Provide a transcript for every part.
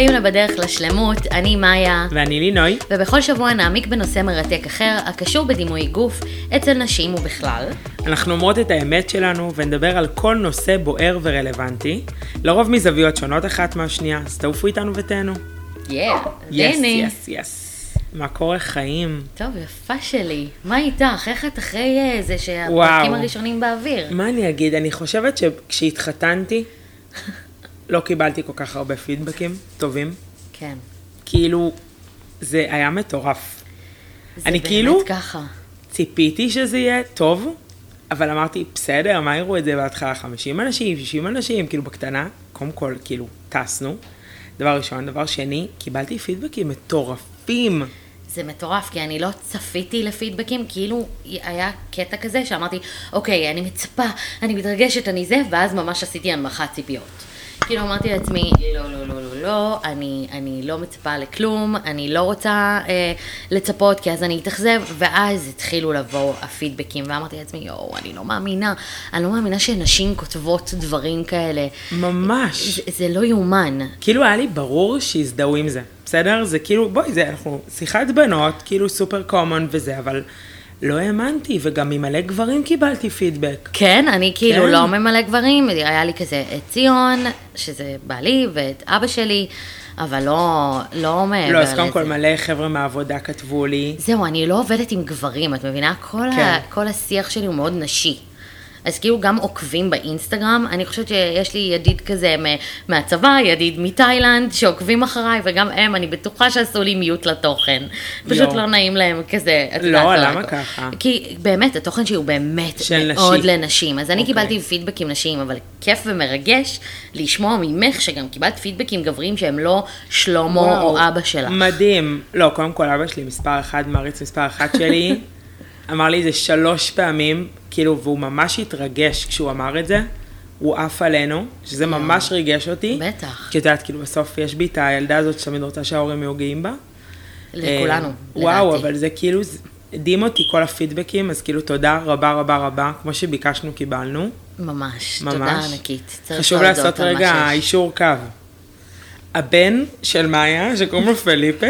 הבאים לבדרך לשלמות, אני מאיה, ואני לינוי. ובכל שבוע נעמיק בנושא מרתק אחר, הקשור בדימוי גוף, אצל נשים ובכלל. אנחנו אומרות את האמת שלנו ונדבר על כל נושא בוער ורלוונטי, לרוב מזוויות שונות אחת מהשנייה, אז תעופו איתנו ותהנו. יאה, יס. יס, יס. מה קורה חיים? טוב, יפה שלי. מה איתך? איך את אחרי אה, זה שהפרקים. הראשונים באוויר? מה אני אגיד? אני חושבת שכשהתחתנתי, לא קיבלתי כל כך הרבה פידבקים טובים. כן. כאילו, זה היה מטורף. זה אני באמת כאילו- ככה. ציפיתי שזה יהיה טוב, אבל אמרתי, בסדר, מה יראו את זה בהתחלה? 50 אנשים, 60 אנשים, כאילו בקטנה. קודם כל, כאילו, טסנו. דבר ראשון. דבר שני, קיבלתי פידבקים מטורפים. זה מטורף, כי אני לא צפיתי לפידבקים, כאילו היה קטע כזה שאמרתי, אוקיי, אני מצפה, אני מתרגשת, אני זה, ואז ממש עשיתי הנמכת ציפיות. כאילו אמרתי לעצמי, לא, לא, לא, לא, לא, אני, אני לא מצפה לכלום, אני לא רוצה אה, לצפות, כי אז אני אתאכזב, ואז התחילו לבוא הפידבקים, ואמרתי לעצמי, יואו, אני לא מאמינה, אני לא מאמינה שנשים כותבות דברים כאלה. ממש. זה, זה לא יאומן. כאילו היה לי ברור שיזדהו עם זה, בסדר? זה כאילו, בואי, זה, אנחנו שיחת בנות, כאילו סופר קומון וזה, אבל לא האמנתי, וגם ממלא גברים קיבלתי פידבק. כן, אני כאילו כן. לא ממלא גברים, היה לי כזה את ציון, שזה בעלי, ואת אבא שלי, אבל לא, לא מעבר לא, לזה. אז קודם כל מלא חבר'ה מהעבודה כתבו לי. זהו, אני לא עובדת עם גברים, את מבינה? כל, כן. ה, כל השיח שלי הוא מאוד נשי. אז כאילו גם עוקבים באינסטגרם, אני חושבת שיש לי ידיד כזה מהצבא, ידיד מתאילנד, שעוקבים אחריי, וגם הם, אני בטוחה שעשו לי מיוט לתוכן. פשוט יואו. לא נעים להם כזה, את לא, יודעת, למה. ככה? כי באמת, התוכן שלי הוא באמת מאוד נשי. לנשים. אז אני אוקיי. קיבלתי פידבקים נשיים, אבל כיף ומרגש לשמוע ממך שגם קיבלת פידבקים גבריים שהם לא שלמה וואו, או אבא שלך. מדהים. לא, קודם כל אבא שלי מספר אחד, מעריץ מספר אחת שלי. אמר לי את זה שלוש פעמים, כאילו, והוא ממש התרגש כשהוא אמר את זה. הוא עף עלינו, שזה ממש ריגש אותי. בטח. כי את יודעת, כאילו, בסוף יש בי את הילדה הזאת שתמיד רוצה שההורים יהיו גאים בה. לכולנו, אה, וואו, לדעתי. אבל זה כאילו, הדהים אותי כל הפידבקים, אז כאילו תודה רבה רבה רבה, כמו שביקשנו קיבלנו. ממש, ממש. תודה ענקית. חשוב לעשות רגע. אישור קו. הבן של מאיה, שקוראים לו פליפה,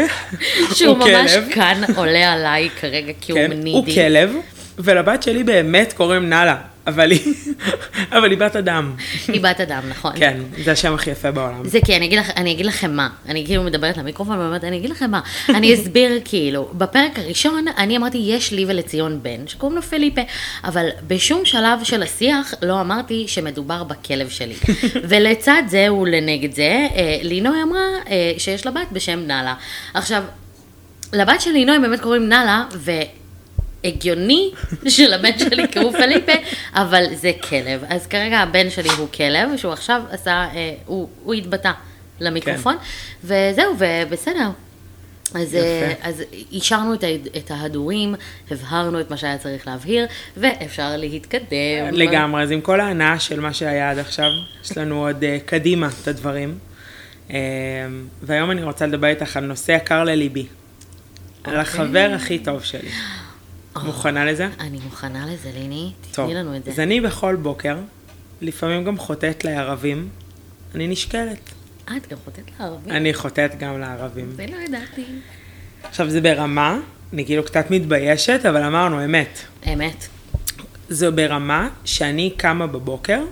שהוא הוא ממש כלב. כאן עולה עליי כרגע כי הוא כן, נידי. הוא כלב, ולבת שלי באמת קוראים נאלה, אבל היא, אבל היא בת אדם. היא בת אדם, נכון. כן, זה השם הכי יפה בעולם. זה כי אני אגיד, לך, אני אגיד לכם מה, אני כאילו מדברת למיקרופון ואומרת, אני אגיד לכם מה, אני אסביר כאילו, בפרק הראשון אני אמרתי, יש לי ולציון בן, שקוראים לו פליפה, אבל בשום שלב של השיח לא אמרתי שמדובר בכלב שלי. ולצד זה ולנגד זה, אה, לינוי אמרה אה, שיש לה בת בשם נאלה. עכשיו, לבת של לינוי באמת קוראים נאלה, ו... הגיוני שלבן שלי קראו פליפה, אבל זה כלב. אז כרגע הבן שלי הוא כלב, שהוא עכשיו עשה, אה, הוא, הוא התבטא למיקרופון, וזהו, ובסדר. אז, אה, יפה. אז אישרנו את, את ההדורים, הבהרנו את מה שהיה צריך להבהיר, ואפשר להתקדם. לגמרי, אז עם כל ההנאה של מה שהיה עד עכשיו, יש לנו עוד uh, קדימה את הדברים. Uh, והיום אני רוצה לדבר איתך על נושא יקר לליבי. על אוקיי. החבר הכי טוב שלי. מוכנה לזה? אני מוכנה לזה, ליני. תתני לנו את זה. אז אני בכל בוקר, לפעמים גם חוטאת לערבים, אני נשקלת. אה, את גם חוטאת לערבים? אני חוטאת גם לערבים. זה לא ידעתי. עכשיו זה ברמה, אני כאילו קצת מתביישת, אבל אמרנו אמת. אמת. זה ברמה שאני קמה בבוקר,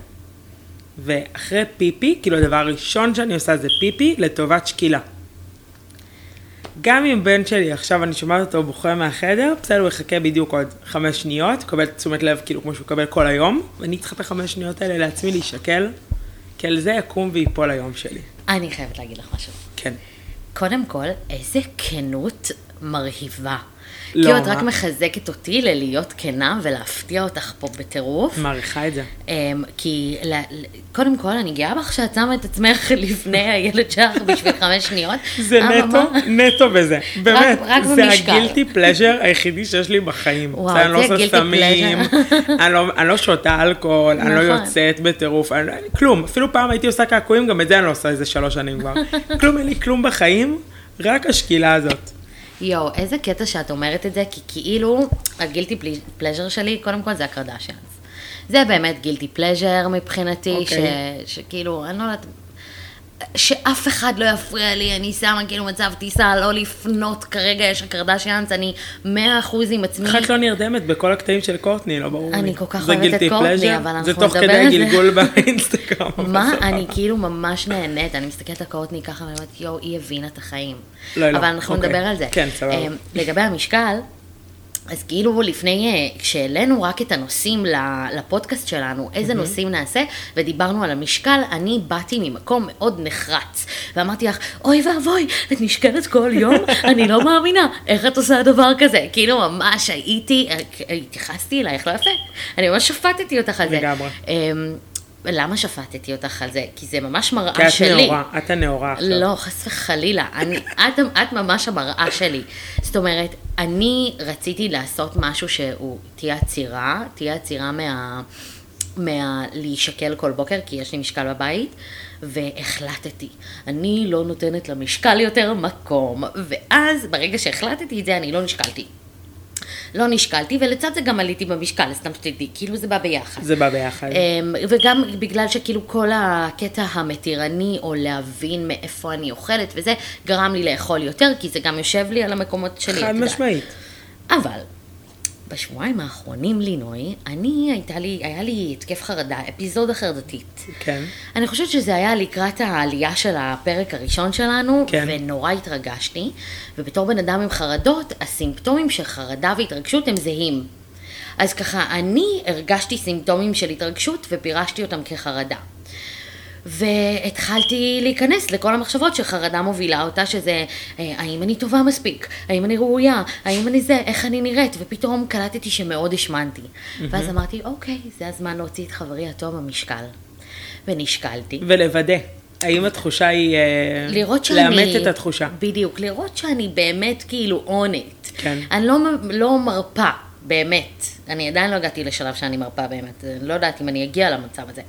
ואחרי פיפי, כאילו הדבר הראשון שאני עושה זה פיפי לטובת שקילה. גם אם בן שלי, עכשיו אני שומעת אותו בוכה מהחדר, בסדר, הוא יחכה בדיוק עוד חמש שניות, יקבל תשומת לב כאילו כמו שהוא מקבל כל היום, ואני צריכה את החמש שניות האלה לעצמי להישקל, כי על זה יקום ויפול היום שלי. אני חייבת להגיד לך משהו. כן. קודם כל, איזה כנות מרהיבה. לא, כאילו, את? רק מחזקת אותי ללהיות כנה ולהפתיע אותך פה בטירוף. מעריכה את זה. אמ, כי קודם כל, אני גאה בך שאת שמה את עצמך לפני הילד שלך בשביל חמש שניות. זה נטו, נטו בזה. באמת, רק זה במשקל. הגילטי פלז'ר היחידי שיש לי בחיים. וואו, בסדר, אני לא זה עושה סמים. אני לא- אני לא שותה אלכוהול, אני לא נכון. יוצאת בטירוף, לא- כלום. אפילו פעם הייתי עושה קעקועים, גם את זה אני לא עושה איזה שלוש שנים כבר. כלום, אין לי כלום בחיים, רק השקילה הזאת. יואו, איזה קטע שאת אומרת את זה, כי כאילו, הגילטי פלז'ר שלי, קודם כל זה הקרדשיאנס. זה באמת גילטי פלז'ר מבחינתי, אוקיי. ש, שכאילו, אני לא יודעת, שאף אחד לא יפריע לי, אני שמה כאילו מצב טיסה, לא לפנות כרגע, יש הקרדשיאנס, אני מאה אחוז עם עצמי. את לא נרדמת בכל הקטעים של קורטני, לא ברור לי. אני כל כך זה אוהבת את קורטני? אבל אנחנו זה תוך נדבר כדי על זה. גלגול באינסטגרם. מה? אני. כאילו ממש נהנית, אני מסתכלת על קורטני ככה ואני אומרת, יואו, היא הבינה את החיים. לא, לא, אבל אנחנו אוקיי. נדבר על זה. כן, סבבה. אמ, לגבי המשקל, אז כאילו לפני, אה, כשהעלינו רק את הנושאים לפודקאסט שלנו, איזה נושאים נעשה, ודיברנו על המשקל, אני באתי ממקום מאוד נחרץ. ואמרתי לך, אוי ואבוי, את נשקלת כל יום? אני לא מאמינה, איך את עושה דבר כזה? כאילו ממש הייתי, אה, התייחסתי אלייך לא יפה. אני ממש שפטתי אותך על זה. לגמרי. למה שפטתי אותך על זה? כי זה ממש מראה כי את שלי. נאורה, את הנאורה עכשיו. לא, חס וחלילה. אני, את, את ממש המראה שלי. זאת אומרת, אני רציתי לעשות משהו שהוא תהיה עצירה, תהיה עצירה מה... מה... להישקל כל בוקר, כי יש לי משקל בבית, והחלטתי, אני לא נותנת למשקל יותר מקום. ואז, ברגע שהחלטתי את זה, אני לא נשקלתי. לא נשקלתי, ולצד זה גם עליתי במשקל, סתם שתדעי, כאילו זה בא ביחד. זה בא ביחד. אמ, וגם בגלל שכאילו כל הקטע המתירני, או להבין מאיפה אני אוכלת וזה, גרם לי לאכול יותר, כי זה גם יושב לי על המקומות שלי. חד. משמעית. אבל, בשבועיים האחרונים, לינוי, אני, הייתה לי, היה לי התקף חרדה, אפיזודה חרדתית. כן. אני חושבת שזה היה לקראת העלייה של הפרק הראשון שלנו, כן. ונורא התרגשתי, ובתור בן אדם עם חרדות, הסימפטומים של חרדה והתרגשות הם זהים. אז ככה, אני הרגשתי סימפטומים של התרגשות ופירשתי אותם כחרדה. והתחלתי להיכנס לכל המחשבות שחרדה מובילה אותה, שזה אה, האם אני טובה מספיק, האם אני ראויה, האם אני זה, איך אני נראית, ופתאום קלטתי שמאוד השמנתי. ואז אמרתי, אוקיי, זה הזמן להוציא את חברי הטוב במשקל. ונשקלתי. ולוודא. האם התחושה היא... אה, לראות שאני... לאמת את התחושה. בדיוק, לראות שאני באמת כאילו אונית. כן. אני לא, לא מרפה, באמת. אני עדיין לא הגעתי לשלב שאני מרפה באמת. אני לא יודעת אם אני אגיע למצב הזה.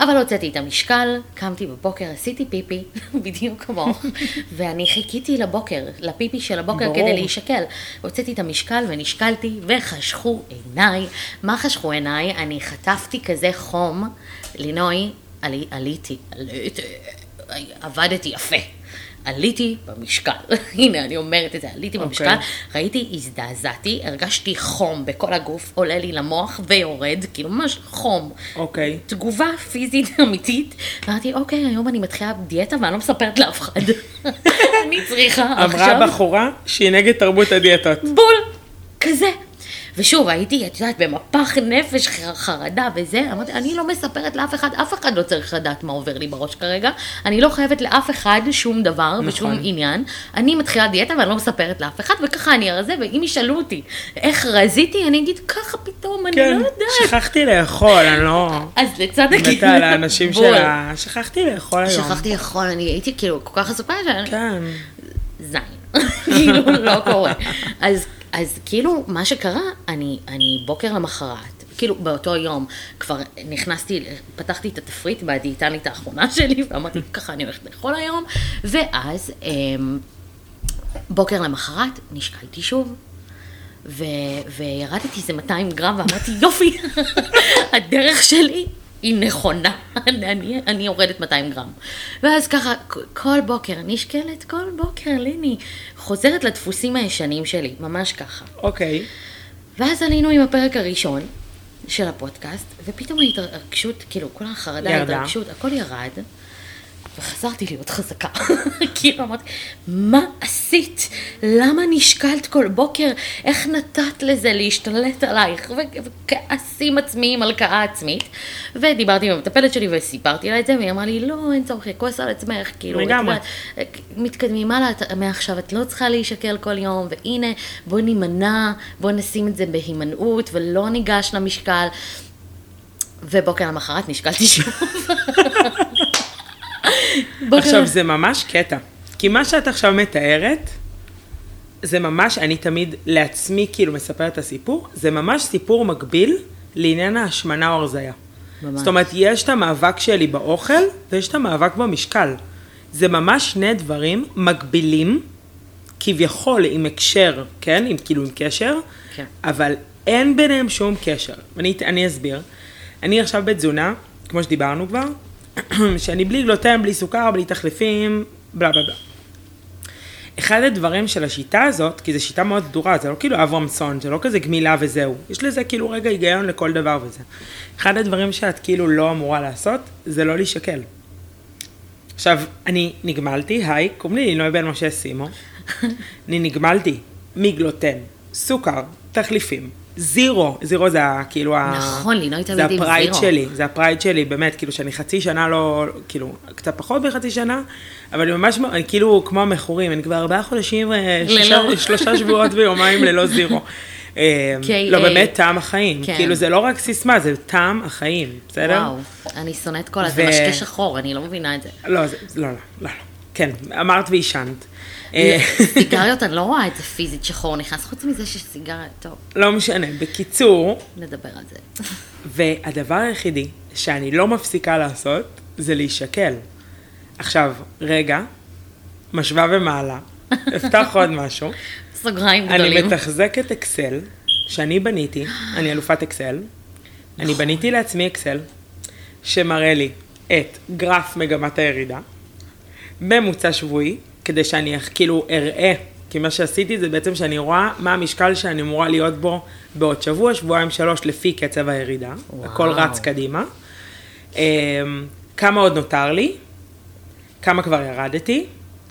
אבל הוצאתי את המשקל, קמתי בבוקר, עשיתי פיפי, בדיוק כמוך, ואני חיכיתי לבוקר, לפיפי של הבוקר ברור. כדי להישקל. הוצאתי את המשקל ונשקלתי, וחשכו עיניי. מה חשכו עיניי? אני חטפתי כזה חום, לינוי, עלי, עליתי, עליתי, עבדתי יפה. עליתי במשקל, הנה אני אומרת את זה, עליתי אוקיי. במשקל, ראיתי, הזדעזעתי, הרגשתי חום בכל הגוף, עולה לי למוח ויורד, כאילו ממש חום. אוקיי. תגובה פיזית אמיתית, ואמרתי, אוקיי, היום אני מתחילה דיאטה ואני לא מספרת לאף אחד. אני צריכה עכשיו... אמרה בחורה שהיא נגד תרבות הדיאטות. בול, כזה. ושוב, הייתי, את יודעת, במפח נפש, חרדה וזה, אמרתי, אני לא מספרת לאף אחד, אף אחד לא צריך לדעת מה עובר לי בראש כרגע, אני לא חייבת לאף אחד שום דבר נכון. ושום עניין, אני מתחילה דיאטה ואני לא מספרת לאף אחד, וככה אני ארזה, ואם ישאלו אותי איך רזיתי, אני אגיד, ככה פתאום, אני כן, לא יודעת. שכחתי לאכול, אני לא... אז לצד מתה על האנשים בול. של ה... שכחתי לאכול היום. שכחתי לאכול, אני הייתי כאילו כל כך עסוקה, שאני- כן. זין. כאילו, לא קורה. אז, אז כאילו, מה שקרה, אני, אני בוקר למחרת, כאילו באותו יום כבר נכנסתי, פתחתי את התפריט בדיאטנית האחרונה שלי, ואמרתי, ככה אני הולכת לאכול היום, ואז אמ, בוקר למחרת נשקלתי שוב. ו- וירדתי איזה 200 גרם ואמרתי, יופי, הדרך שלי היא נכונה, אני, אני יורדת 200 גרם. ואז ככה, כל בוקר, נשקלת כל בוקר, ליני, חוזרת לדפוסים הישנים שלי, ממש ככה. אוקיי. ואז עלינו עם הפרק הראשון של הפודקאסט, ופתאום ההתרגשות, כאילו, כל החרדה, ירדה. ההתרגשות, הכל ירד, וחזרתי להיות חזקה. כאילו אמרתי, מה עשית? למה נשקלת כל בוקר? איך נתת לזה להשתלט עלייך? וכעסים עצמיים, הלקאה עצמית. ודיברתי עם המטפלת שלי וסיפרתי לה את זה, והיא אמרה לי, לא, אין צורך, כועס על עצמך, כאילו, לגמרי. מתקדמים הלאה, מעכשיו את לא צריכה להישקל כל יום, והנה, בואי נימנע, בואי נשים את זה בהימנעות, ולא ניגש למשקל. ובוקר למחרת נשקלתי שוב. עכשיו, זה ממש קטע. כי מה שאת עכשיו מתארת, זה ממש, אני תמיד לעצמי כאילו מספרת את הסיפור, זה ממש סיפור מקביל לעניין ההשמנה או הרזייה. ממש. זאת אומרת, יש את המאבק שלי באוכל, ויש את המאבק במשקל. זה ממש שני דברים מקבילים, כביכול עם הקשר, כן? עם כאילו עם קשר, כן. אבל אין ביניהם שום קשר. אני, אני אסביר. אני עכשיו בתזונה, כמו שדיברנו כבר, שאני בלי גלוטן, בלי סוכר, בלי תחליפים, בלה בלה בלה. אחד הדברים של השיטה הזאת, כי זו שיטה מאוד סדורה, זה לא כאילו אברמסון, זה לא כזה גמילה וזהו. יש לזה כאילו רגע היגיון לכל דבר וזה. אחד הדברים שאת כאילו לא אמורה לעשות, זה לא להישקל. עכשיו, אני נגמלתי, היי, קוראים לי לינוי בן משה סימו. אני נגמלתי מגלוטן, סוכר, תחליפים, zero, zero זה ה- כאילו ה... נכון, לינוי תמיד זה עם ה pride zero. שלי, זה ה pride שלי, באמת, כאילו שאני חצי שנה לא, כאילו, קצת פחות מחצי שנה, אבל אני ממש, אני כאילו כמו המכורים, אני כבר ארבעה חודשים, אה, שלושה, ללא. שלושה שבועות ויומיים ללא zero. אה, לא, אה, באמת טעם החיים, כן. כאילו זה לא רק סיסמה, זה טעם החיים, בסדר? וואו, אני שונאת כל הזה, ו- משקה שחור, אני לא מבינה את זה. לא, זה, לא, לא, לא, לא. כן, אמרת ועישנת. אה, סיגריות, אני לא רואה את זה פיזית שחור נכנס, חוץ מזה שסיגריה, טוב, לא משנה. בקיצור, נדבר על זה. והדבר היחידי שאני לא מפסיקה לעשות, זה להישקל. עכשיו, רגע, משווה ומעלה, אפתח עוד משהו. סוגריים אני גדולים. מתחזקת אקסל, שאני בניתי, אני אלופת אקסל. אני בניתי לעצמי אקסל, שמראה לי את גרף מגמת הירידה, ממוצע שבועי, כדי שאני כאילו אראה, כי מה שעשיתי זה בעצם שאני רואה מה המשקל שאני אמורה להיות בו בעוד שבוע, שבועיים, שלוש, לפי קצב הירידה. וואו. הכל רץ קדימה. אמ, כמה עוד נותר לי, כמה כבר ירדתי,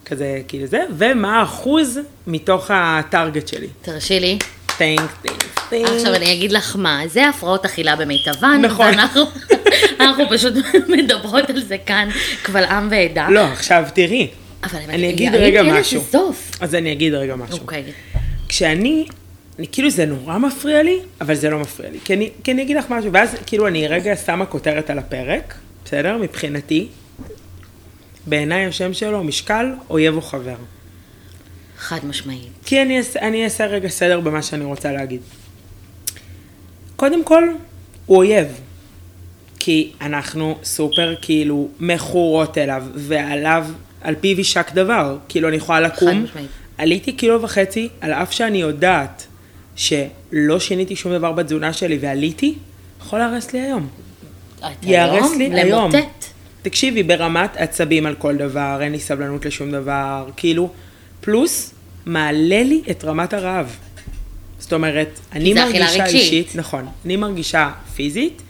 כזה כאילו זה, ומה האחוז מתוך הטארגט שלי. תרשי לי. טינק, טינק, טינק. עכשיו אני אגיד לך מה, זה הפרעות אכילה במיטבן, נכון. ואנחנו אנחנו פשוט מדברות על זה כאן קבל עם ועדה. לא, עכשיו תראי. אבל אני אגיד רגע משהו. אז אני אגיד רגע משהו. אוקיי. כשאני, אני, כאילו זה נורא מפריע לי, אבל זה לא מפריע לי. כי אני, כי אני אגיד לך משהו, ואז כאילו אני רגע שמה כותרת על הפרק, בסדר? מבחינתי, בעיניי השם שלו, משקל, אויב או חבר. חד משמעית. כי אני, אני אעשה רגע סדר במה שאני רוצה להגיד. קודם כל, הוא אויב. כי אנחנו סופר כאילו מכורות אליו, ועליו, על פיו יישק דבר. כאילו אני יכולה לקום. עליתי קילו וחצי, על אף שאני יודעת שלא שיניתי שום דבר בתזונה שלי ועליתי, יכול להרוס לי היום. את ייהרס לי היום. למוטט. תקשיבי, ברמת עצבים על כל דבר, אין לי סבלנות לשום דבר, כאילו, פלוס, מעלה לי את רמת הרעב. זאת אומרת, אני מרגישה רגשית. אישית, נכון, אני מרגישה פיזית,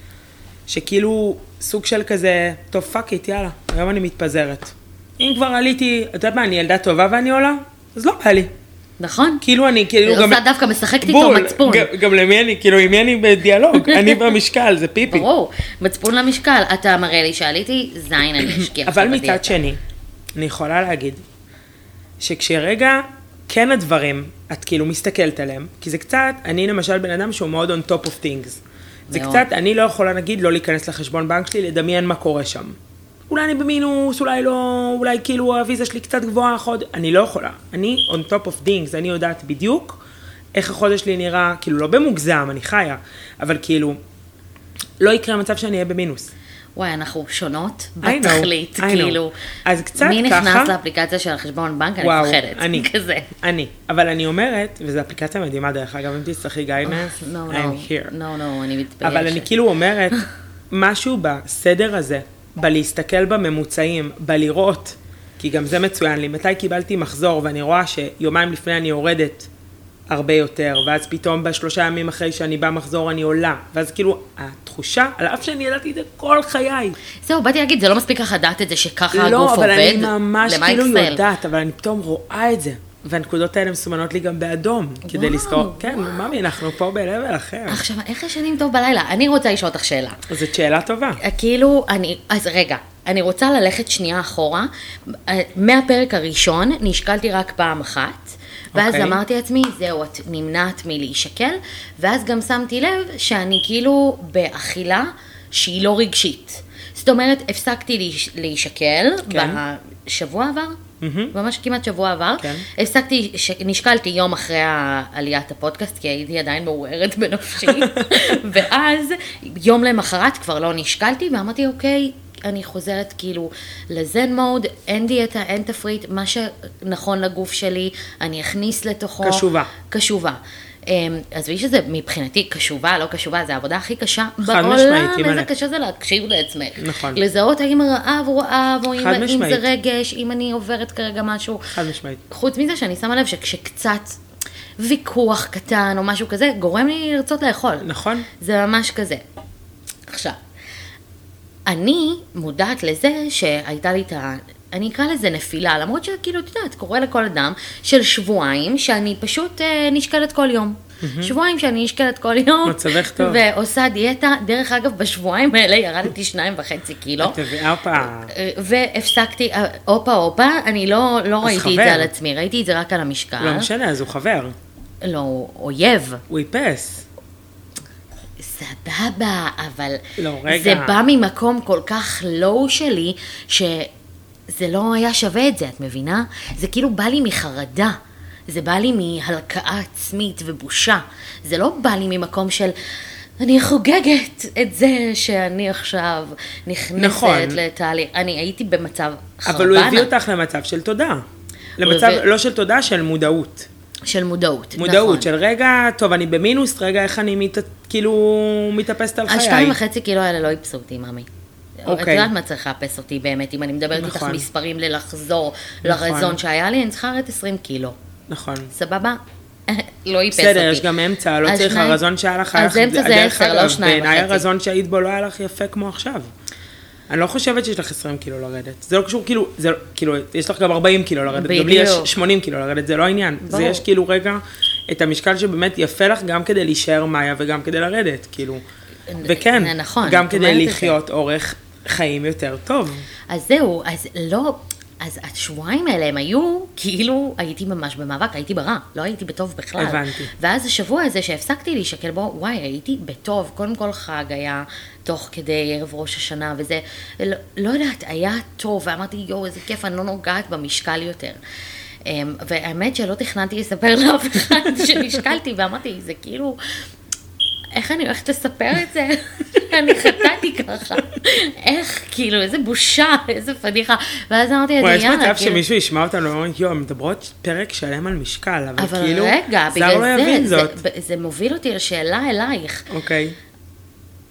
שכאילו סוג של כזה, טוב fuck it, יאללה, היום אני מתפזרת. אם כבר עליתי, את יודעת מה, אני ילדה טובה ואני עולה, אז לא בא לי. נכון? כאילו אני, כאילו עושה גם... דווקא משחקת איתו מצפון. גם- גם למי אני, כאילו, עם מי אני בדיאלוג? אני במשקל, זה פיפי. ברור, מצפון למשקל. אתה מראה לי שעליתי, זין אני אשקיע. אבל מצד. שני, אני יכולה להגיד, שכשרגע כן הדברים, את כאילו מסתכלת עליהם, כי זה קצת, אני למשל בן אדם שהוא מאוד on top of things. זה מאוד. קצת, אני לא יכולה נגיד לא להיכנס לחשבון בנק שלי, לדמיין מה קורה שם. אולי אני במינוס, אולי לא, אולי כאילו הוויזה שלי קצת גבוהה, חוד... אני לא יכולה. אני on top of things, אני יודעת בדיוק איך החודש שלי נראה, כאילו לא במוגזם, אני חיה, אבל כאילו, לא יקרה מצב שאני אהיה במינוס. וואי, אנחנו שונות בתכלית, know. כאילו. אז קצת מי נכנס ככה- לאפליקציה של החשבון בנק, אני וואו, מפחדת. אני, כזה. אני, אבל אני אומרת, וזו אפליקציה מדהימה דרך אגב, אם תצטרכי guidance, לא, I'm here. לא, לא, אני מתביישת. אבל אני כאילו אומרת, משהו בסדר הזה, בלהסתכל בממוצעים, בלראות, כי גם זה מצוין לי, מתי קיבלתי מחזור ואני רואה שיומיים לפני אני יורדת הרבה יותר, ואז פתאום בשלושה ימים אחרי שאני באה מחזור אני עולה, ואז כאילו התחושה, על אף שאני ידעתי את זה כל חיי, זהו, באתי להגיד, זה לא מספיק לך לדעת את זה שככה הגוף לא, עובד. אבל אני ממש כאילו? יודעת, אבל אני פתאום רואה את זה. והנקודות האלה מסומנות לי גם באדום, כדי וואו. לזכור, כן, ממי, אנחנו פה ב-level אחר. עכשיו, איך ישנים טוב בלילה? אני רוצה לשאול אותך שאלה. זאת שאלה טובה. כאילו, אני, אז רגע, אני רוצה ללכת שנייה אחורה. מהפרק הראשון נשקלתי רק פעם אחת, ואז אוקיי. אמרתי לעצמי, זהו, את נמנעת מלהישקל, ואז גם שמתי לב שאני כאילו באכילה שהיא לא רגשית. זאת אומרת, הפסקתי להיש- להישקל, כן. בשבוע עבר, ממש כמעט שבוע עבר, כן. הפסקתי, ש- נשקלתי יום אחרי עליית הפודקאסט, כי הייתי עדיין מעורערת בנפשי, ואז יום למחרת כבר לא נשקלתי, ואמרתי, אוקיי, אני חוזרת כאילו לזן מוד, אין דיאטה, אין תפריט, מה שנכון לגוף שלי, אני אכניס לתוכו. קשובה. קשובה. אמ, עזבי שזה מבחינתי קשובה, לא קשובה, זה העבודה הכי קשה משמעית, בעולם, אימא'לה. איזה קשה זה להקשיב לעצמך. נכון. לזהות האם הרעב הוא רעב, או אם, משמעית. זה רגש, אם אני עוברת כרגע משהו. חד משמעית. חוץ מזה שאני שמה לב שכשקצת ויכוח קטן או משהו כזה, גורם לי לרצות לאכול. נכון. זה ממש כזה. עכשיו, אני מודעת לזה שהייתה לי את ה... אני אקרא לזה נפילה, למרות שכאילו, את יודעת, קורה לכל אדם, של שבועיים שאני פשוט אה, נשקלת כל יום. שבועיים שאני נשקלת כל יום. מצבך טוב. ועושה דיאטה. דרך אגב, בשבועיים האלה ירדתי שניים וחצי קילו. את הופה. אה, והפסקתי, אה, הופה הופה, אני לא, לא ראיתי את חבר. זה על עצמי, ראיתי את זה רק על המשקל. לא משנה, אז הוא חבר. לא, הוא אויב. הוא איפס. סבבה, אבל לא, רגע. זה בא ממקום כל כך לואו שלי, שזה לא היה שווה את זה, את מבינה? זה כאילו בא לי מחרדה. זה בא לי מהלקאה עצמית ובושה. זה לא בא לי ממקום של... אני חוגגת את זה שאני עכשיו נכנסת נכון. לתהליך. אני הייתי במצב חרבנה. אבל הוא הביא אותך למצב של תודה. למצב, הביא- לא של תודה, של מודעות. של מודעות. מודעות, נכון. של רגע, טוב, אני במינוס, רגע, איך אני מת, כאילו מתאפסת על חיי. השתיים וחצי קילו האלה לא איפסו אותי, ממי. את אוקיי. יודעת מה צריך לאפס אותי באמת, אם אני מדברת איתך נכון. מספרים ללחזור נכון. לרזון שהיה לי, אני צריכה לרדת 20 קילו. נכון. סבבה? לא איפס אותי. בסדר, יש גם אמצע, לא צריך, שניים- הרזון שהיה לך, אז אמצע זה דרך עשר, לא אגב, שניים בעיניי וחצי. הרזון שהיית בו לא היה לך יפה כמו עכשיו. אני לא חושבת שיש לך 20 קילו לרדת. זה לא קשור, כאילו, זה, לא- כאילו, יש לך גם 40 קילו לרדת, גם לי יש בדיוק. 80 קילו לרדת, זה לא העניין. זה ברור. יש כאילו רגע, את המשקל שבאמת יפה לך גם כדי להישאר מאיה וגם כדי לרדת, כאילו. וכן, נכון, גם כדי את זה. לחיות אורך חיים יותר טוב. אז זהו, אז לא, אז השבועיים האלה הם היו, כאילו הייתי ממש במאבק, הייתי ברע, לא הייתי בטוב בכלל. הבנתי. ואז השבוע הזה שהפסקתי להישקל בו, וואי, הייתי בטוב, קודם כל חג היה תוך כדי ערב ראש השנה, וזה, לא, לא יודעת, היה טוב, ואמרתי, יואו, איזה כיף, אני לא נוגעת במשקל יותר. אמ, והאמת שלא תכננתי לספר לאף אחד שנשקלתי, ואמרתי, זה כאילו... איך אני הולכת לספר את זה? אני חטאתי ככה. איך, כאילו, איזה בושה, איזה פדיחה. ואז אמרתי וואי, לעצמי, יש יאללה, מצב כאילו... שמישהו ישמע אותנו ואומר, יואו, מדברות פרק שלם על משקל, אבל אבל כאילו, רגע, זר לא יבין זה, זאת. זה, זה מוביל אותי לשאלה אלייך. אוקיי.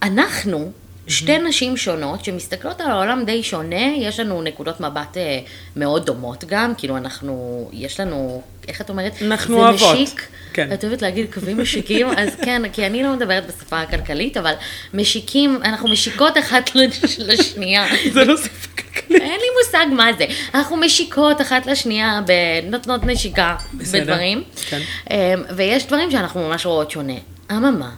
אנחנו, שתי נשים שונות שמסתכלות על העולם די שונה, יש לנו נקודות מבט אה, מאוד דומות גם, כאילו אנחנו, יש לנו, איך את אומרת? אנחנו זה אוהבות. משיק. כן. את אוהבת להגיד קווים משיקים, אז כן, כי אני לא מדברת בשפה הכלכלית, אבל משיקים, אנחנו משיקות אחת לש- לשנייה. זה לא שפה כלכלית. אין לי מושג מה זה. אנחנו משיקות אחת לשנייה, נותנות נשיקה בדברים. כן. אמ, ויש דברים שאנחנו ממש רואות שונה. אממה,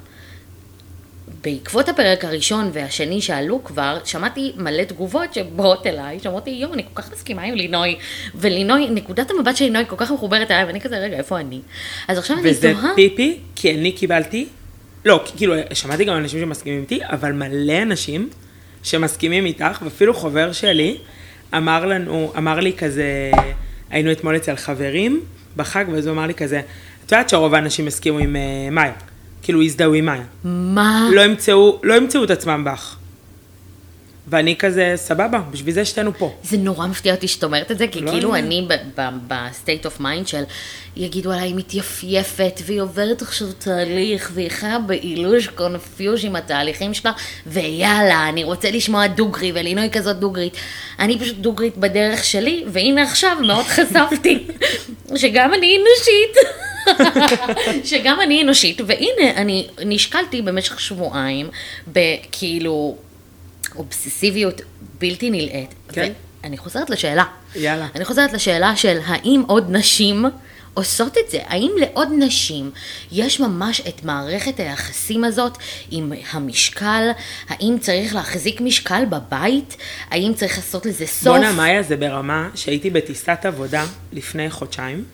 בעקבות הפרק הראשון והשני שעלו כבר, שמעתי מלא תגובות שבאות אליי, שאומרות לי, יואו, אני כל כך מסכימה עם לינוי, ולינוי, נקודת המבט של לינוי כל כך מחוברת אליי, ואני כזה, רגע, איפה אני? אז עכשיו אני וזה תוהה, פיפי, כי אני קיבלתי, לא, כאילו, שמעתי גם אנשים שמסכימים איתי, אבל מלא אנשים שמסכימים איתך, ואפילו חבר שלי אמר לנו, אמר לי כזה, היינו אתמול אצל חברים בחג, ואז הוא אמר לי כזה, את יודעת שרוב האנשים הסכימו עם uh, מאיה, כאילו הזדהו עם מאיה. מה? לא ימצאו, לא ימצאו את עצמם בך. ואני כזה, סבבה, בשביל זה שתינו פה. זה נורא מפתיע אותי שאת אומרת את זה, כי לא כאילו. אני ב-state of mind של יגידו עליי היא מתייפייפת, והיא עוברת עכשיו תהליך, והיא חיה באילוש קונפיוז' עם התהליכים שלה, ויאללה, אני רוצה לשמוע דוגרי, ולינוי כזאת דוגרית. אני פשוט דוגרית בדרך שלי, והנה עכשיו מאוד חשפתי שגם אני אנושית. שגם אני אנושית, והנה, אני נשקלתי במשך שבועיים בכאילו אובססיביות בלתי נלאית. כן. ואני חוזרת לשאלה. יאללה. אני חוזרת לשאלה של האם עוד נשים עושות את זה? האם לעוד נשים יש ממש את מערכת היחסים הזאת עם המשקל? האם צריך להחזיק משקל בבית? האם צריך לעשות לזה סוף? בואנה מאיה זה ברמה שהייתי בטיסת עבודה לפני חודשיים,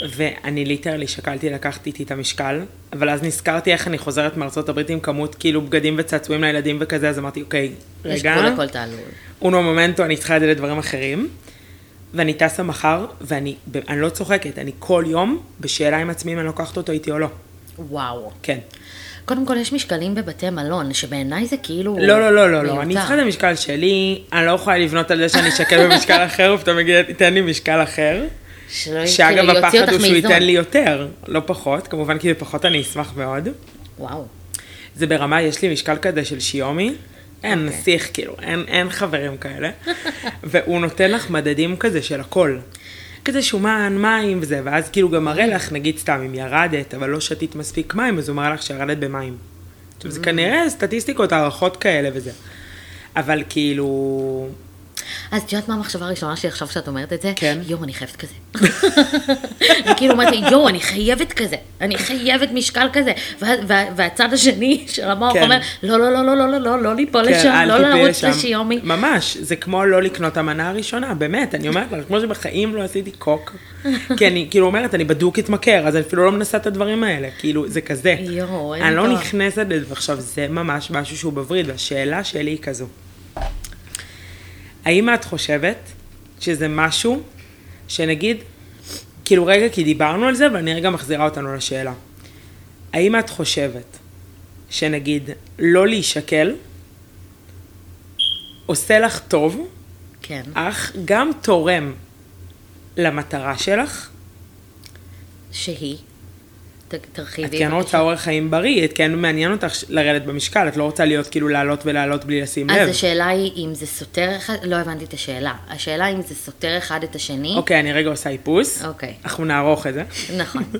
ואני ליטרלי שקלתי לקחת איתי את המשקל, אבל אז נזכרתי איך אני חוזרת מארצות הברית עם כמות כאילו בגדים וצעצועים לילדים וכזה, אז אמרתי, אוקיי, יש רגע, גבול לכל תעלול. אונו מומנטו, אני צריכה את זה לדברים אחרים. ואני טסה מחר, ואני אני לא צוחקת, אני כל יום בשאלה עם עצמי אם אני לוקחת אותו איתי או לא. וואו. כן. קודם כל, יש משקלים בבתי מלון, שבעיניי זה כאילו... לא, לא, לא, לא, לא, אני. צריכה את המשקל שלי, אני לא יכולה לבנות על זה שאני אשקל במשקל אחר, ופתאום יגיד, תן לי משקל אחר. שלא שאגב, כאילו הפחד הוא שהוא. ייתן לי יותר, לא פחות, כמובן כי בפחות אני אשמח מאוד. וואו. זה ברמה, יש לי משקל כזה של שיומי, אין אוקיי. נסיך, כאילו, אין, אין חברים כאלה, והוא נותן לך מדדים כזה של הכל. כזה שומן, מים וזה, ואז כאילו גם מראה לך, נגיד סתם, אם ירדת, אבל לא שתית מספיק מים, אז הוא מראה לך שירדת במים. עכשיו, Mm. זה כנראה סטטיסטיקות, הערכות כאלה וזה. אבל כאילו, אז את יודעת מה המחשבה הראשונה שלי עכשיו שאת אומרת את זה? כן. יואו, אני חייבת כזה. אני כאילו אמרתי, יואו, אני חייבת כזה. אני חייבת משקל כזה. וה- וה- והצד השני של המוח כן. אומר, לא, לא, לא, לא, לא, לא, לא, לא ליפול כן, לשם, לא לרוץ. לשיומי. ממש, זה כמו לא לקנות המנה הראשונה, באמת, אני אומרת לך, כמו שבחיים לא עשיתי קוק, כי אני כאילו אומרת, אני בדוק אתמכר, אז אני אפילו לא מנסה את הדברים האלה, כאילו, זה כזה. יואו, אין אני לי לא כוח. נכנסת לזה, ועכשיו זה ממש משהו שהוא בווריד, והשאלה שלי היא כזו. האם את חושבת שזה משהו שנגיד, כאילו רגע, כי דיברנו על זה, ואני רגע מחזירה אותנו לשאלה. האם את חושבת שנגיד לא להישקל עושה לך טוב, כן. אך גם תורם למטרה שלך? שהיא? ת- את תרחיבי. כן רוצה. אורח חיים בריא, את כן מעניין אותך לרדת במשקל, את לא רוצה להיות כאילו לעלות ולעלות בלי לשים לב. אז השאלה היא אם זה סותר אחד, לא הבנתי את השאלה. השאלה אם זה סותר אחד את השני. אוקיי, אני רגע עושה איפוס. אוקיי. אנחנו נערוך את זה. נכון.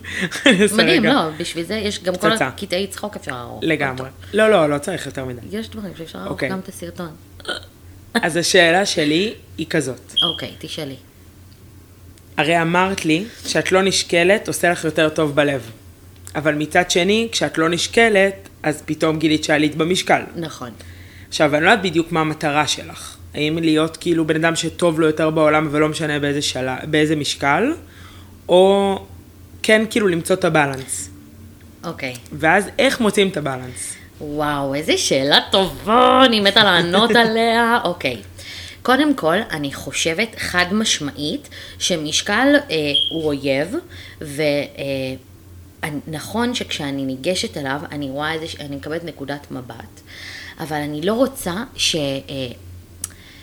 מדהים, רגע. לא, בשביל זה יש גם כל פצצה. הקטעי צחוק אפשר לערוך. לגמרי. לא, לא, לא צריך יותר מדי. יש דברים שאפשר לערוך אוקיי. גם את הסרטון. אז השאלה שלי היא כזאת. אוקיי, תשאלי. הרי אמרת לי שאת לא נשקלת עושה לך יותר טוב בלב. אבל מצד שני, כשאת לא נשקלת, אז פתאום גילית שעלית במשקל. נכון. עכשיו, אני לא יודעת בדיוק מה המטרה שלך. האם להיות כאילו בן אדם שטוב לו יותר בעולם ולא משנה באיזה, של... באיזה משקל, או כן כאילו למצוא את הבלנס. אוקיי. ואז איך מוצאים את הבלנס? וואו, איזה שאלה טובה, אני מתה לענות עליה. אוקיי. קודם כל, אני חושבת חד משמעית שמשקל אה, הוא אויב, ונכון שכשאני ניגשת אליו, אני רואה איזה, אני מקבלת נקודת מבט, אבל אני לא רוצה ש... אה,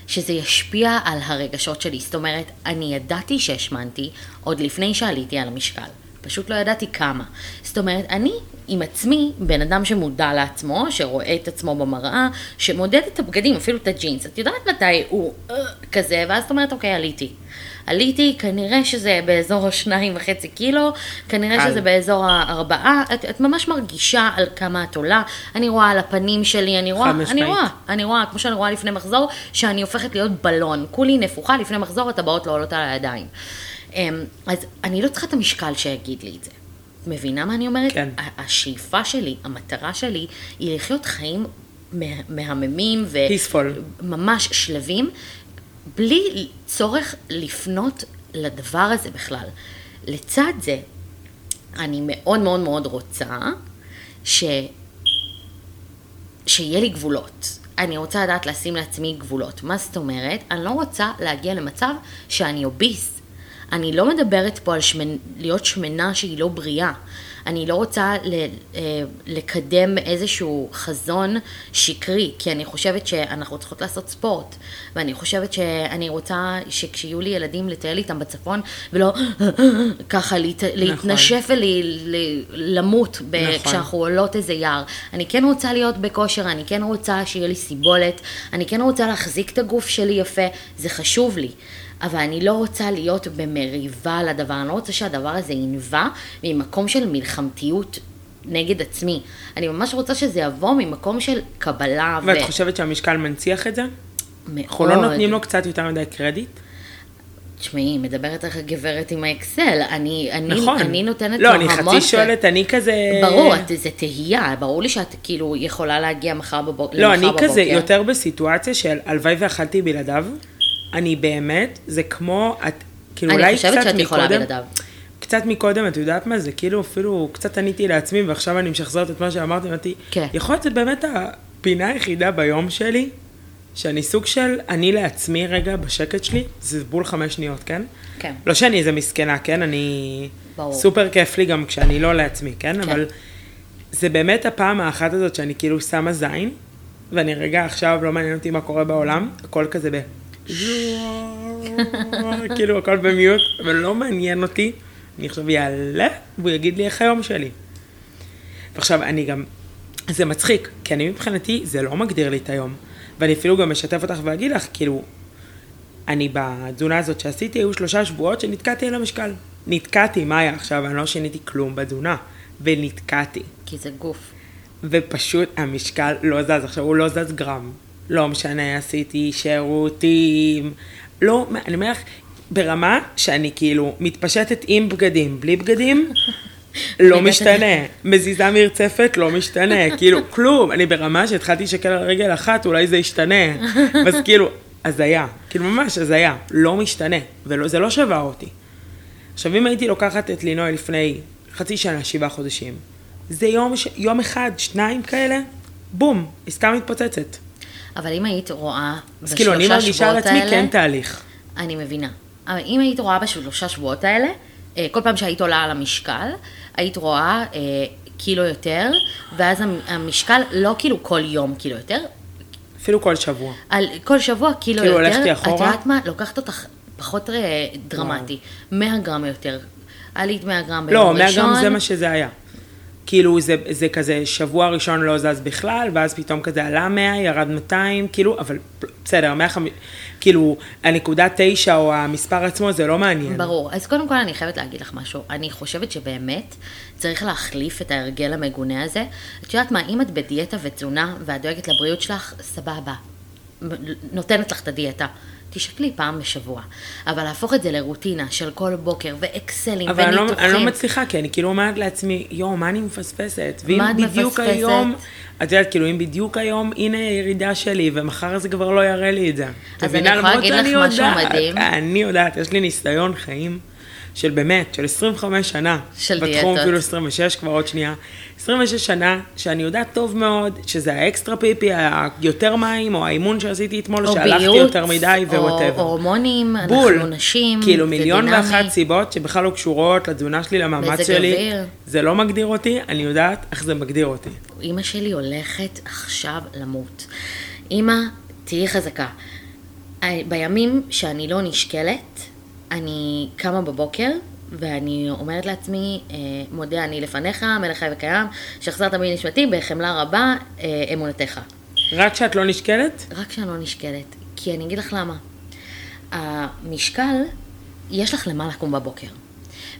שזה ישפיע על הרגשות שלי. זאת אומרת, אני ידעתי שהשמנתי עוד לפני שעליתי על המשקל. פשוט לא ידעתי כמה. זאת אומרת, אני עם עצמי, בן אדם שמודע לעצמו, שרואה את עצמו במראה, שמודד את הבגדים, אפילו את הג'ינס. את יודעת מתי הוא אה, כזה, ואז את אומרת, אוקיי, עליתי. עליתי, כנראה שזה באזור השניים וחצי קילו, כנראה קל. שזה באזור הארבעה, את, את ממש מרגישה על כמה את עולה, אני רואה על הפנים שלי, אני רואה, אני. רואה, אני רואה, כמו שאני רואה לפני מחזור, שאני הופכת להיות בלון. כולי נפוחה, לפני מחזור הטבעות לא עולות על הידיים. אמ, אז אני לא צריכה את המשקל שיגיד לי את זה. את מבינה מה אני אומרת? כן. השאיפה שלי, המטרה שלי, היא לחיות חיים מה- מהממים ו... Peaceful. ממש שלווים, בלי צורך לפנות לדבר הזה בכלל. לצד זה, אני מאוד מאוד מאוד רוצה ש... שיהיה לי גבולות. אני רוצה לדעת לשים לעצמי גבולות. מה זאת אומרת? אני לא רוצה להגיע למצב שאני אוביס. אני לא מדברת פה על שמנ... להיות שמנה שהיא לא בריאה. אני לא רוצה ל... אה, לקדם איזשהו חזון שקרי, כי אני חושבת שאנחנו צריכות לעשות ספורט, ואני חושבת שאני רוצה שכשיהיו לי ילדים לטייל איתם בצפון, ולא ככה להת... להתנשף ולמות ב... נכון. כשאנחנו עולות איזה יער. אני כן רוצה להיות בכושר, אני כן רוצה שיהיה לי סיבולת, אני כן רוצה להחזיק את הגוף שלי יפה, זה חשוב לי. אבל אני לא רוצה להיות במריבה על הדבר, אני לא רוצה שהדבר הזה ינבע ממקום של מלחמתיות נגד עצמי. אני ממש רוצה שזה יבוא ממקום של קבלה ו... ואת חושבת שהמשקל מנציח את זה? מאוד. אנחנו לא נותנים לו קצת יותר מדי קרדיט? תשמעי, מדברת איך הגברת עם האקסל, אני, אני, נכון. אני נותנת לא, לו אני המון... חצי שואלת, אני כזה... ברור, את- זה תהייה, ברור לי שאת כאילו יכולה להגיע מחר בבוקר. לא, אני כזה יותר בסיטואציה של הלוואי ואכלתי בלעדיו. אני באמת, זה כמו, את, כאילו אני אולי חושבת קצת שאת יכולה מקודם, בלעדיו. קצת מקודם, את יודעת מה, זה כאילו אפילו קצת עניתי לעצמי, ועכשיו אני משחזרת את מה שאמרתי, אמרתי, כן. יכול להיות שזה באמת הפינה היחידה ביום שלי, שאני סוג של, אני לעצמי רגע בשקט שלי, זה בול חמש שניות, כן? כן. לא שאני איזה מסכנה, כן? אני... ברור. סופר כיף לי גם כשאני לא לעצמי, כן? כן. אבל זה באמת הפעם האחת הזאת שאני כאילו שמה זין, ואני רגע עכשיו לא מעניין אותי מה קורה בעולם, הכל כזה ב... כאילו הכל במיוט, ולא מעניין אותי. אני עכשיו יעלה, והוא יגיד לי איך היום שלי. ועכשיו, אני גם, זה מצחיק, כי אני מבחינתי, זה לא מגדיר לי את היום. ואני אפילו גם אשתף אותך ואגיד לך, כאילו, אני בתזונה הזאת שעשיתי, היו שלושה שבועות שנתקעתי על המשקל. נתקעתי, מה היה עכשיו? אני לא שיניתי כלום בתזונה. ונתקעתי. כי זה גוף. ופשוט המשקל לא זז. עכשיו, הוא לא זז גרם. לא משנה, עשיתי שירותים. לא, אני אומר לך, ברמה שאני כאילו מתפשטת עם בגדים, בלי בגדים, לא משתנה. מזיזה מרצפת, לא משתנה. כאילו, כלום. אני ברמה שהתחלתי לשקל על רגל אחת, אולי זה ישתנה. אז כאילו, הזיה. כאילו, ממש הזיה. לא משתנה. וזה לא שווה אותי. עכשיו, אם הייתי לוקחת את לינוי לפני חצי שנה, שבעה חודשים, זה יום, יום אחד, שניים כאלה, בום, עסקה מתפוצצת. אבל אם היית רואה אז כאילו, אני מרגישה על עצמי כן תהליך. אני מבינה. אבל אם היית רואה בשלושה שבועות האלה, אה, כל פעם שהיית עולה על המשקל, היית רואה אה, קילו יותר, ואז המשקל לא כאילו כל יום קילו יותר. אפילו כל שבוע. על כל שבוע קילו כאילו יותר. כאילו הולכתי אחורה? את יודעת מה? לוקחת אותך פחות אה, דרמטי. 100 גרם יותר. עלית 100 גרם ביום לא, ראשון. לא, 100 גרם זה מה שזה היה. כאילו זה, זה כזה שבוע ראשון לא זז בכלל, ואז פתאום כזה עלה 100, ירד 200, כאילו, אבל בסדר, 150, כאילו, הנקודה 9 או המספר עצמו זה לא מעניין. ברור. אז קודם כל אני חייבת להגיד לך משהו. אני חושבת שבאמת צריך להחליף את ההרגל המגונה הזה. את יודעת מה, אם את בדיאטה ותזונה ואת דואגת לבריאות שלך, סבבה. נותנת לך את הדיאטה. תשקלי פעם בשבוע. אבל להפוך את זה לרוטינה של כל בוקר, ואקסלים, אבל וניתוחים. אבל אני לא מצליחה, כי אני כאילו אומרת לעצמי, יואו, מה אני מפספסת? ואם מה בדיוק מפספסת? היום, את יודעת, כאילו, אם בדיוק היום, הנה הירידה שלי, ומחר זה כבר לא יראה לי את זה. אז אני? יכולה להגיד לך משהו יודעת, מדהים. אני יודעת, יש לי ניסיון חיים. של באמת, של 25 שנה. של בתחום דיאטות. אפילו 26 כבר עוד שנייה. 26 שנה, שאני יודעת טוב מאוד, שזה האקסטרה פיפי, היותר מים, או האימון שעשיתי אתמול, או שהלכתי בריאות, יותר מדי, או whatever. הורמונים, בול. אנחנו נשים, כאילו זה מיליון דינמי. ואחת סיבות שבכלל לא קשורות לתזונה שלי, למאמץ מזג שלי. אוויר. זה לא מגדיר אותי, אני יודעת איך זה מגדיר אותי. אימא שלי הולכת עכשיו למות. אימא, תהיי חזקה. אה, בימים שאני לא נשקלת, אני קמה בבוקר, ואני אומרת לעצמי, אה, מודה אני לפניך, מלך חי וקיים, שהחזרת בי נשמתי בחמלה רבה, אה, אמונתך. רק כשאת לא נשקלת, רק שאני לא נשקלת. כי אני אגיד לך למה. המשקל, יש לך למה לקום בבוקר.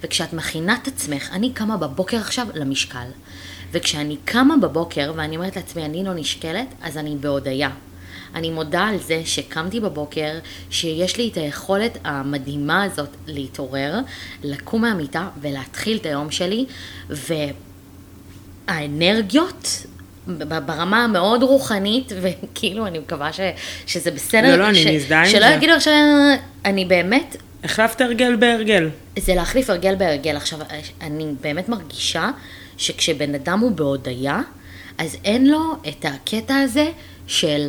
וכשאת מכינה את עצמך, אני קמה בבוקר עכשיו למשקל. וכשאני קמה בבוקר ואני אומרת לעצמי, אני לא נשקלת, אז אני בהודיה. אני מודה על זה שקמתי בבוקר, שיש לי את היכולת המדהימה הזאת להתעורר, לקום מהמיטה ולהתחיל את היום שלי, והאנרגיות ברמה המאוד רוחנית, וכאילו אני מקווה ש, שזה בסדר. לא, לא, אני ש- מזדהה עם שלא זה. יגידו עכשיו, אני באמת, החלפת הרגל בהרגל. זה להחליף הרגל בהרגל. עכשיו, אני באמת מרגישה שכשבן אדם הוא בהודיה, אז אין לו את הקטע הזה של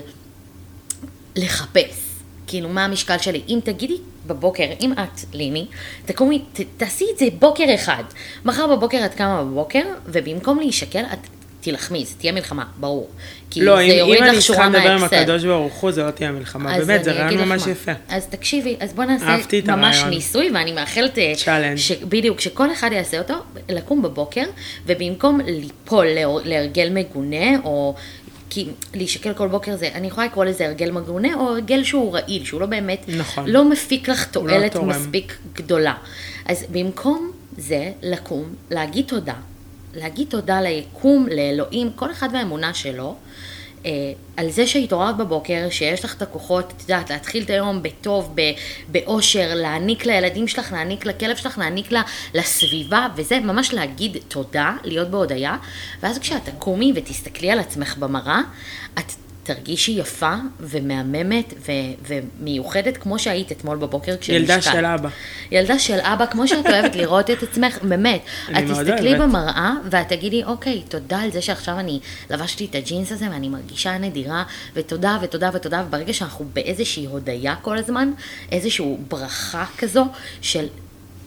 לחפש. כאילו, מה המשקל שלי? אם תגידי בבוקר, אם את, ליני, תקומי, ת, תעשי את זה בוקר אחד. מחר בבוקר את קמה בבוקר, ובמקום להישקל, את תילחמי, זה תהיה מלחמה, ברור. כי לא, זה אם, יוריד אם אני לך צריכה שורה לדבר עם מהאקסל. הקדוש ברוך הוא, זה לא תהיה מלחמה. באמת, זה אני רעיון ממש מה. יפה. אז תקשיבי, אז בוא נעשה ממש הרעיון. ניסוי, ואני מאחלת... אה, צ'אלנג'. ש- בדיוק, שכל אחד יעשה אותו, לקום בבוקר, ובמקום ליפול להר- להרגל מגונה, או... כי להישקל כל בוקר זה, אני יכולה לקרוא לזה הרגל מגונה, או הרגל שהוא רעיל, שהוא לא באמת, נכון. לא מפיק לך לא תועלת תורם. מספיק גדולה. אז במקום זה, לקום, להגיד תודה, להגיד תודה ליקום, לאלוהים, כל אחד והאמונה שלו, על זה שהתעוררת בבוקר, שיש לך את הכוחות, את יודעת, להתחיל את היום בטוב, ב- באושר, להעניק לילדים שלך, להעניק לכלב שלך, להעניק לה, לסביבה, וזה ממש להגיד תודה, להיות בהודיה, ואז כשאת תקומי ותסתכלי על עצמך במראה, את תרגישי יפה ומהממת ו- ומיוחדת כמו שהיית אתמול בבוקר כשנשקעת. ילדה של אבא. ילדה של אבא, כמו שאת אוהבת לראות את עצמך, באמת. את תסתכלי. במראה ואת תגידי, אוקיי, תודה על זה שעכשיו אני לבשתי את הג'ינס הזה ואני מרגישה נדירה, ותודה ותודה ותודה, וברגע שאנחנו באיזושהי הודיה כל הזמן, איזושהי ברכה כזו של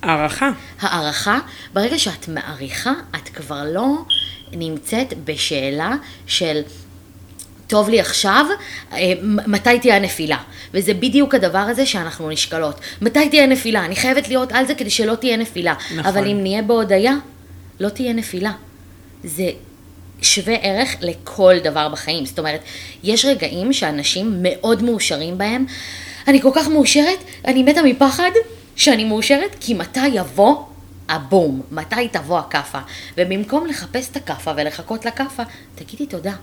הערכה. הערכה, ברגע שאת מעריכה, את כבר לא נמצאת בשאלה של טוב לי עכשיו, אה, מתי תהיה הנפילה? וזה בדיוק הדבר הזה שאנחנו נשקלות. מתי תהיה נפילה? אני חייבת להיות על זה כדי שלא תהיה נפילה. נכון. אבל אם נהיה בהודיה, לא תהיה נפילה. זה שווה ערך לכל דבר בחיים. זאת אומרת, יש רגעים שאנשים מאוד מאושרים בהם. אני כל כך מאושרת, אני מתה מפחד שאני מאושרת, כי מתי יבוא הבום? מתי תבוא הכאפה? ובמקום לחפש את הכאפה ולחכות לכאפה, תגידי תודה.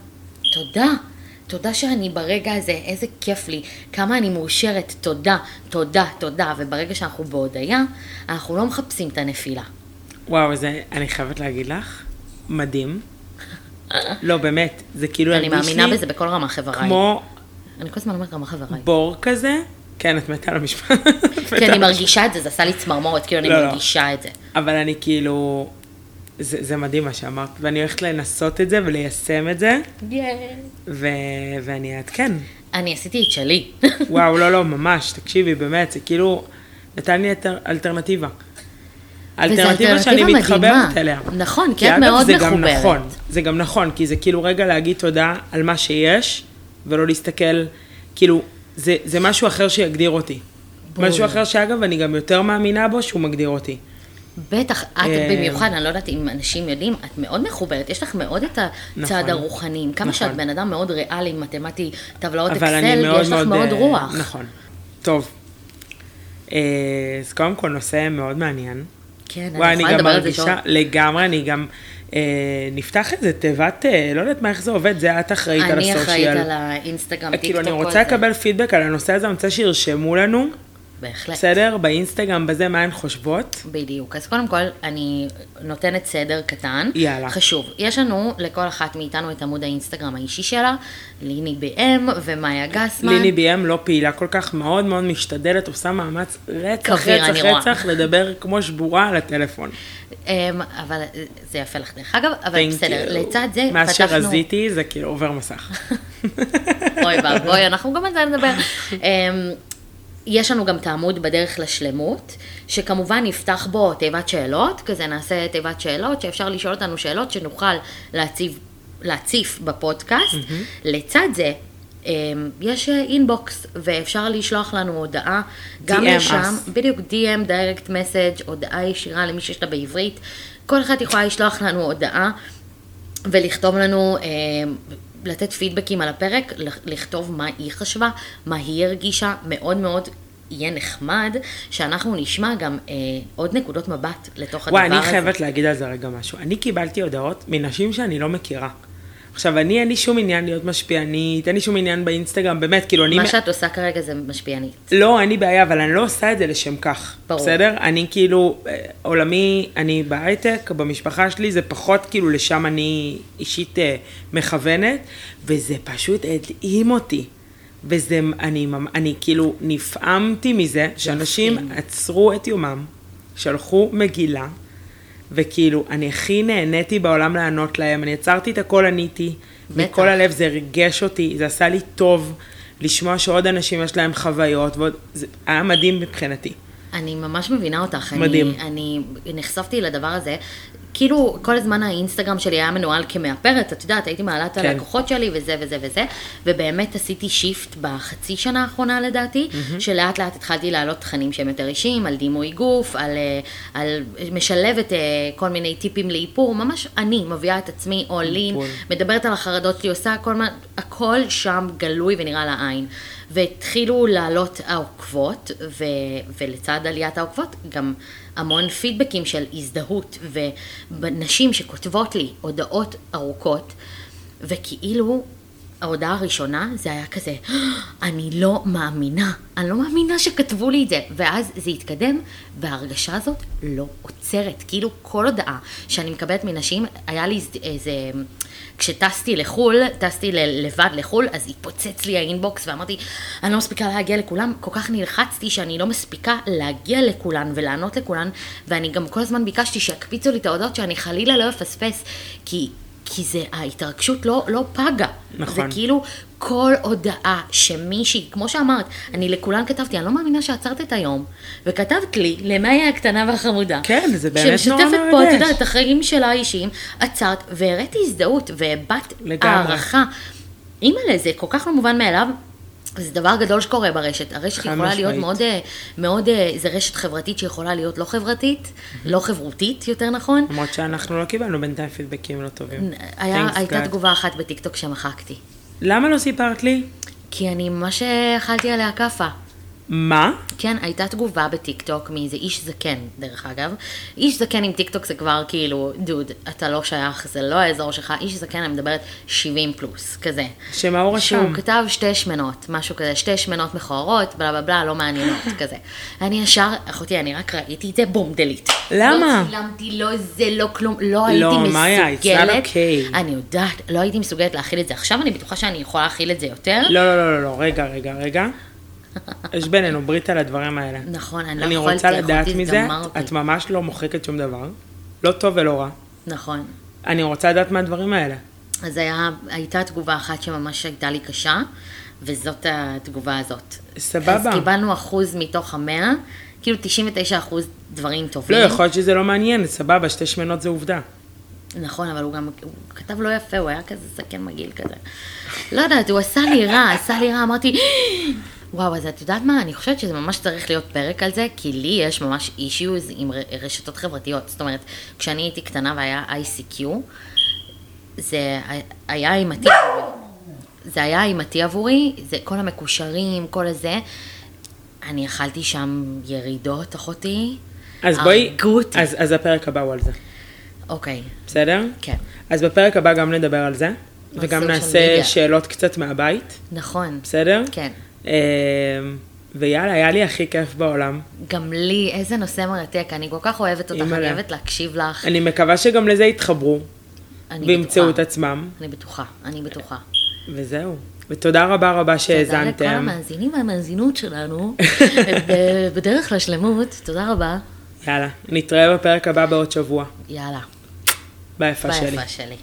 תודה. תודה שאני ברגע הזה, איזה כיף לי, כמה אני מאושרת, תודה, תודה, תודה. וברגע שאנחנו בהודיה, אנחנו לא מחפשים את הנפילה. וואו, זה, אני חייבת להגיד לך, מדהים. לא, באמת, זה כאילו אני הרגיש מאמינה לי בזה בכל רמה חבריי. כמו אני כל הזמן אומרת רמה חבריי. בור כזה. כן, את מתה על המשפט. כי אני מרגישה את זה, זה עשה לי צמרמורת, כאילו אני לא, לא. מרגישה את זה. אבל אני כאילו, זה, זה מדהים מה שאמרת, ואני הולכת לנסות את זה וליישם את זה, ו, ואני אעדכן. אני עשיתי את שלי. וואו, לא, לא, ממש, תקשיבי, באמת, זה כאילו, נתן לי אלטר, אלטרנטיבה. אלטרנטיבה שאני אלטרנטיבה מתחברת מדהימה. אליה. נכון, כי את מאוד זה גם מחוברת. נכון, זה גם נכון, כי זה כאילו רגע להגיד תודה על מה שיש, ולא להסתכל, כאילו, זה, זה משהו אחר שיגדיר אותי. בול. משהו אחר שאגב, אני גם יותר מאמינה בו שהוא מגדיר אותי. בטח, את אה, במיוחד, אני לא יודעת אם אנשים יודעים, את מאוד מחוברת, יש לך מאוד את הצד נכון. הרוחני, כמה נכון. שאת בן אדם מאוד ריאלי, מתמטי, טבלאות אני אקסל, מאוד יש לך מאוד... אה, רוח. נכון. טוב. אה, אז קודם כל, נושא מאוד מעניין. כן, וואי, אני אני יכולה גם לדבר על זה מרגישה, שעות. לגמרי, אני גם... אה, נפתח איזה תיבת, אה, לא יודעת מה, איך זה עובד, זה את אחראית על אני הסושיאל. אחראית על האינסטגרם, טיקטוק, כאילו, אני רוצה זה. לקבל פידבק על הנושא הזה, אני רוצה שירשמו לנו, בהחלט. בסדר? באינסטגרם, בזה, מה הן חושבות. בדיוק. אז קודם כל, אני נותנת סדר קטן. יאללה. חשוב. יש לנו, לכל אחת מאיתנו, את עמוד האינסטגרם האישי שלה, ליני בי.אם ומאיה גסמן. ליני בי.אם לא פעילה כל כך, מאוד מאוד משתדלת, עושה מאמץ רצח, כביר, רצח, רואה. רצח, לדבר כמו שבורה על הטלפון. אמ, אבל זה יפה לך דרך אגב, אבל Thank בסדר, you. לצד זה מאז פתחנו... שרזיתי, זה כאילו עובר מסך. אוי ואבוי, אנחנו גם על זה נדבר. אמ, יש לנו גם את העמוד בדרך לשלמות, שכמובן נפתח בו תיבת שאלות, כזה נעשה תיבת שאלות, שאפשר לשאול אותנו שאלות שנוכל להציב, להציף בפודקאסט. לצד זה, אמ, יש אינבוקס, ואפשר לשלוח לנו הודעה גם DM לשם, us. בדיוק DM, direct message, הודעה ישירה למי שיש לה בעברית. כל אחת יכולה לשלוח לנו הודעה ולכתוב לנו, אה, לתת פידבקים על הפרק, לכ- לכתוב מה היא חשבה, מה היא הרגישה, מאוד מאוד יהיה נחמד, שאנחנו נשמע גם אה, עוד נקודות מבט לתוך הדבר וואי, הזה. אני חייבת להגיד על זה רגע משהו. אני קיבלתי הודעות מנשים שאני לא מכירה. עכשיו, אני, אין לי שום עניין להיות משפיענית, אין לי שום עניין באינסטגרם, באמת, כאילו, אני... מה שאת עושה כרגע זה משפיענית. לא, אין לי בעיה, אבל אני לא עושה את זה לשם כך. ברור. בסדר? אני כאילו, אה, עולמי, אני בהייטק, במשפחה שלי, זה פחות כאילו לשם אני אישית אה, מכוונת, וזה פשוט הדהים אותי. וזה, אני, אני כאילו נפעמתי מזה שאנשים. עצרו את יומם, שלחו מגילה, וכאילו, אני הכי נהניתי בעולם לענות להם, אני עצרתי את הכל, עניתי, בטח. מכל הלב, זה ריגש אותי, זה עשה לי טוב לשמוע שעוד אנשים יש להם חוויות, ועוד, זה היה מדהים מבחינתי. אני ממש מבינה אותך. מדהים. אני, אני נחשפתי לדבר הזה. כאילו, כל הזמן האינסטגרם שלי היה מנוהל כמאפרת, את יודעת, הייתי מעלה את כן. הלקוחות שלי וזה וזה וזה, ובאמת עשיתי שיפט בחצי שנה האחרונה לדעתי, שלאט לאט התחלתי להעלות תכנים שהם יותר אישיים, על דימוי גוף, על, אה, על משלבת אה, כל מיני טיפים לאיפור, ממש אני מביאה את עצמי בול. מדברת על החרדות שלי, עושה כל מה, הכל שם גלוי ונראה לעין. והתחילו לעלות העוקבות, ו, ולצד עליית העוקבות גם המון פידבקים של הזדהות, ונשים שכותבות לי הודעות ארוכות, וכאילו ההודעה הראשונה זה היה כזה, אני לא מאמינה, אני לא מאמינה שכתבו לי את זה, ואז זה התקדם, וההרגשה הזאת לא עוצרת, כאילו כל הודעה שאני מקבלת מנשים, היה לי איזה, כשטסתי לחו"ל, טסתי ל- לבד לחו"ל, אז התפוצץ לי האינבוקס ואמרתי, אני לא מספיקה להגיע לכולם, כל כך נלחצתי שאני לא מספיקה להגיע לכולן ולענות לכולן, ואני גם כל הזמן ביקשתי שיקפיצו לי את ההודעות שאני חלילה לא אפספס, כי... כי זה, ההתרגשות לא, לא פגה. נכון. זה כאילו כל הודעה שמישהי, כמו שאמרת, אני לכולן כתבתי, אני לא מאמינה שעצרת את היום, וכתבת לי, למאיה הקטנה והחמודה. כן, זה באמת נורא שמשתפת פה, את מרגש. יודעת, את החיים שלה האישיים, עצרת והראיתי הזדהות והבעת. הערכה. אימא'לה, זה כל כך לא מובן מאליו. זה דבר גדול שקורה ברשת. הרשת יכולה להיות משמעית. מאוד, אה, מאוד, אה, זה רשת חברתית שיכולה להיות לא חברתית, לא חברותית, יותר נכון. למרות שאנחנו לא קיבלנו בינתיים פידבקים לא טובים. היה, הייתה God. תגובה אחת בטיקטוק שמחקתי. למה לא סיפרת לי? כי אני ממש אה, אכלתי עליה כאפה. מה? כן, הייתה תגובה בטיקטוק מאיזה איש זקן, דרך אגב. איש זקן עם טיקטוק זה כבר כאילו, דוד, אתה לא שייך, זה לא האזור שלך. איש זקן, אני מדברת 70 פלוס, כזה. שמה הוא רשם? שהוא כתב שתי שמנות, משהו כזה, שתי שמנות מכוערות, בלה בלה בלה, לא מעניינות, כזה. אני ישר, אחותי, אני רק ראיתי את זה, בום, דלית. למה? לא צילמתי, לא זה, לא כלום, לא הייתי מאיה, it's not מסוגלת. okay. אני יודעת, לא הייתי מסוגלת להכיל את זה. עכשיו אני בטוחה שאני יכולה להכיל את זה יותר. לא, לא, לא, לא, לא, רגע, רגע, רגע. יש בינינו ברית על הדברים האלה. נכון, אני לא אני יכולתי, רוצה לדעת מזה. את ממש לא מוחקת שום דבר. לא טוב ולא רע. נכון. אני רוצה לדעת מה הדברים האלה. אז היה, הייתה תגובה אחת שממש הייתה לי קשה, וזאת התגובה הזאת. סבבה. אז קיבלנו אחוז מתוך המאה, כאילו 99 אחוז דברים טובים. לא, יכול להיות שזה לא מעניין, סבבה, שתי שמנות זה עובדה. נכון, אבל הוא גם, הוא כתב לא יפה, הוא היה כזה זקן מגעיל כזה. לא יודעת, הוא עשה לי רע, עשה לי רע, אמרתי, וואו, אז את יודעת מה, אני חושבת שזה ממש צריך להיות פרק על זה, כי לי יש ממש אישיוז עם רשתות חברתיות. זאת אומרת, כשאני הייתי קטנה והיה ICQ, זה היה אימתי עבורי. זה היה אימתי עבורי, זה כל המקושרים, כל הזה. אני אכלתי שם ירידות, אחותי. אז בואי. אז, אז הפרק הבא הוא על זה, אוקיי, בסדר? כן. אז בפרק הבא גם נדבר על זה, וגם נעשה. שאלות קצת מהבית, נכון. בסדר? כן. אמ, ויאללה, היה לי הכי כיף בעולם. גם לי, איזה נושא מרתק, אני כל כך אוהבת אותך. אני אוהבת להקשיב לך. אני מקווה שגם לזה יתחברו, וימצאו את. עצמם, אני בטוחה, אני בטוחה. וזהו. ותודה רבה רבה תודה לכל שהאזנתם. המאזינים והמאזינות שלנו, בדרך לשלמות, תודה רבה. יאללה, נתראה בפרק הבא בעוד שבוע. יאללה, ביפה שלי. ביפה שלי.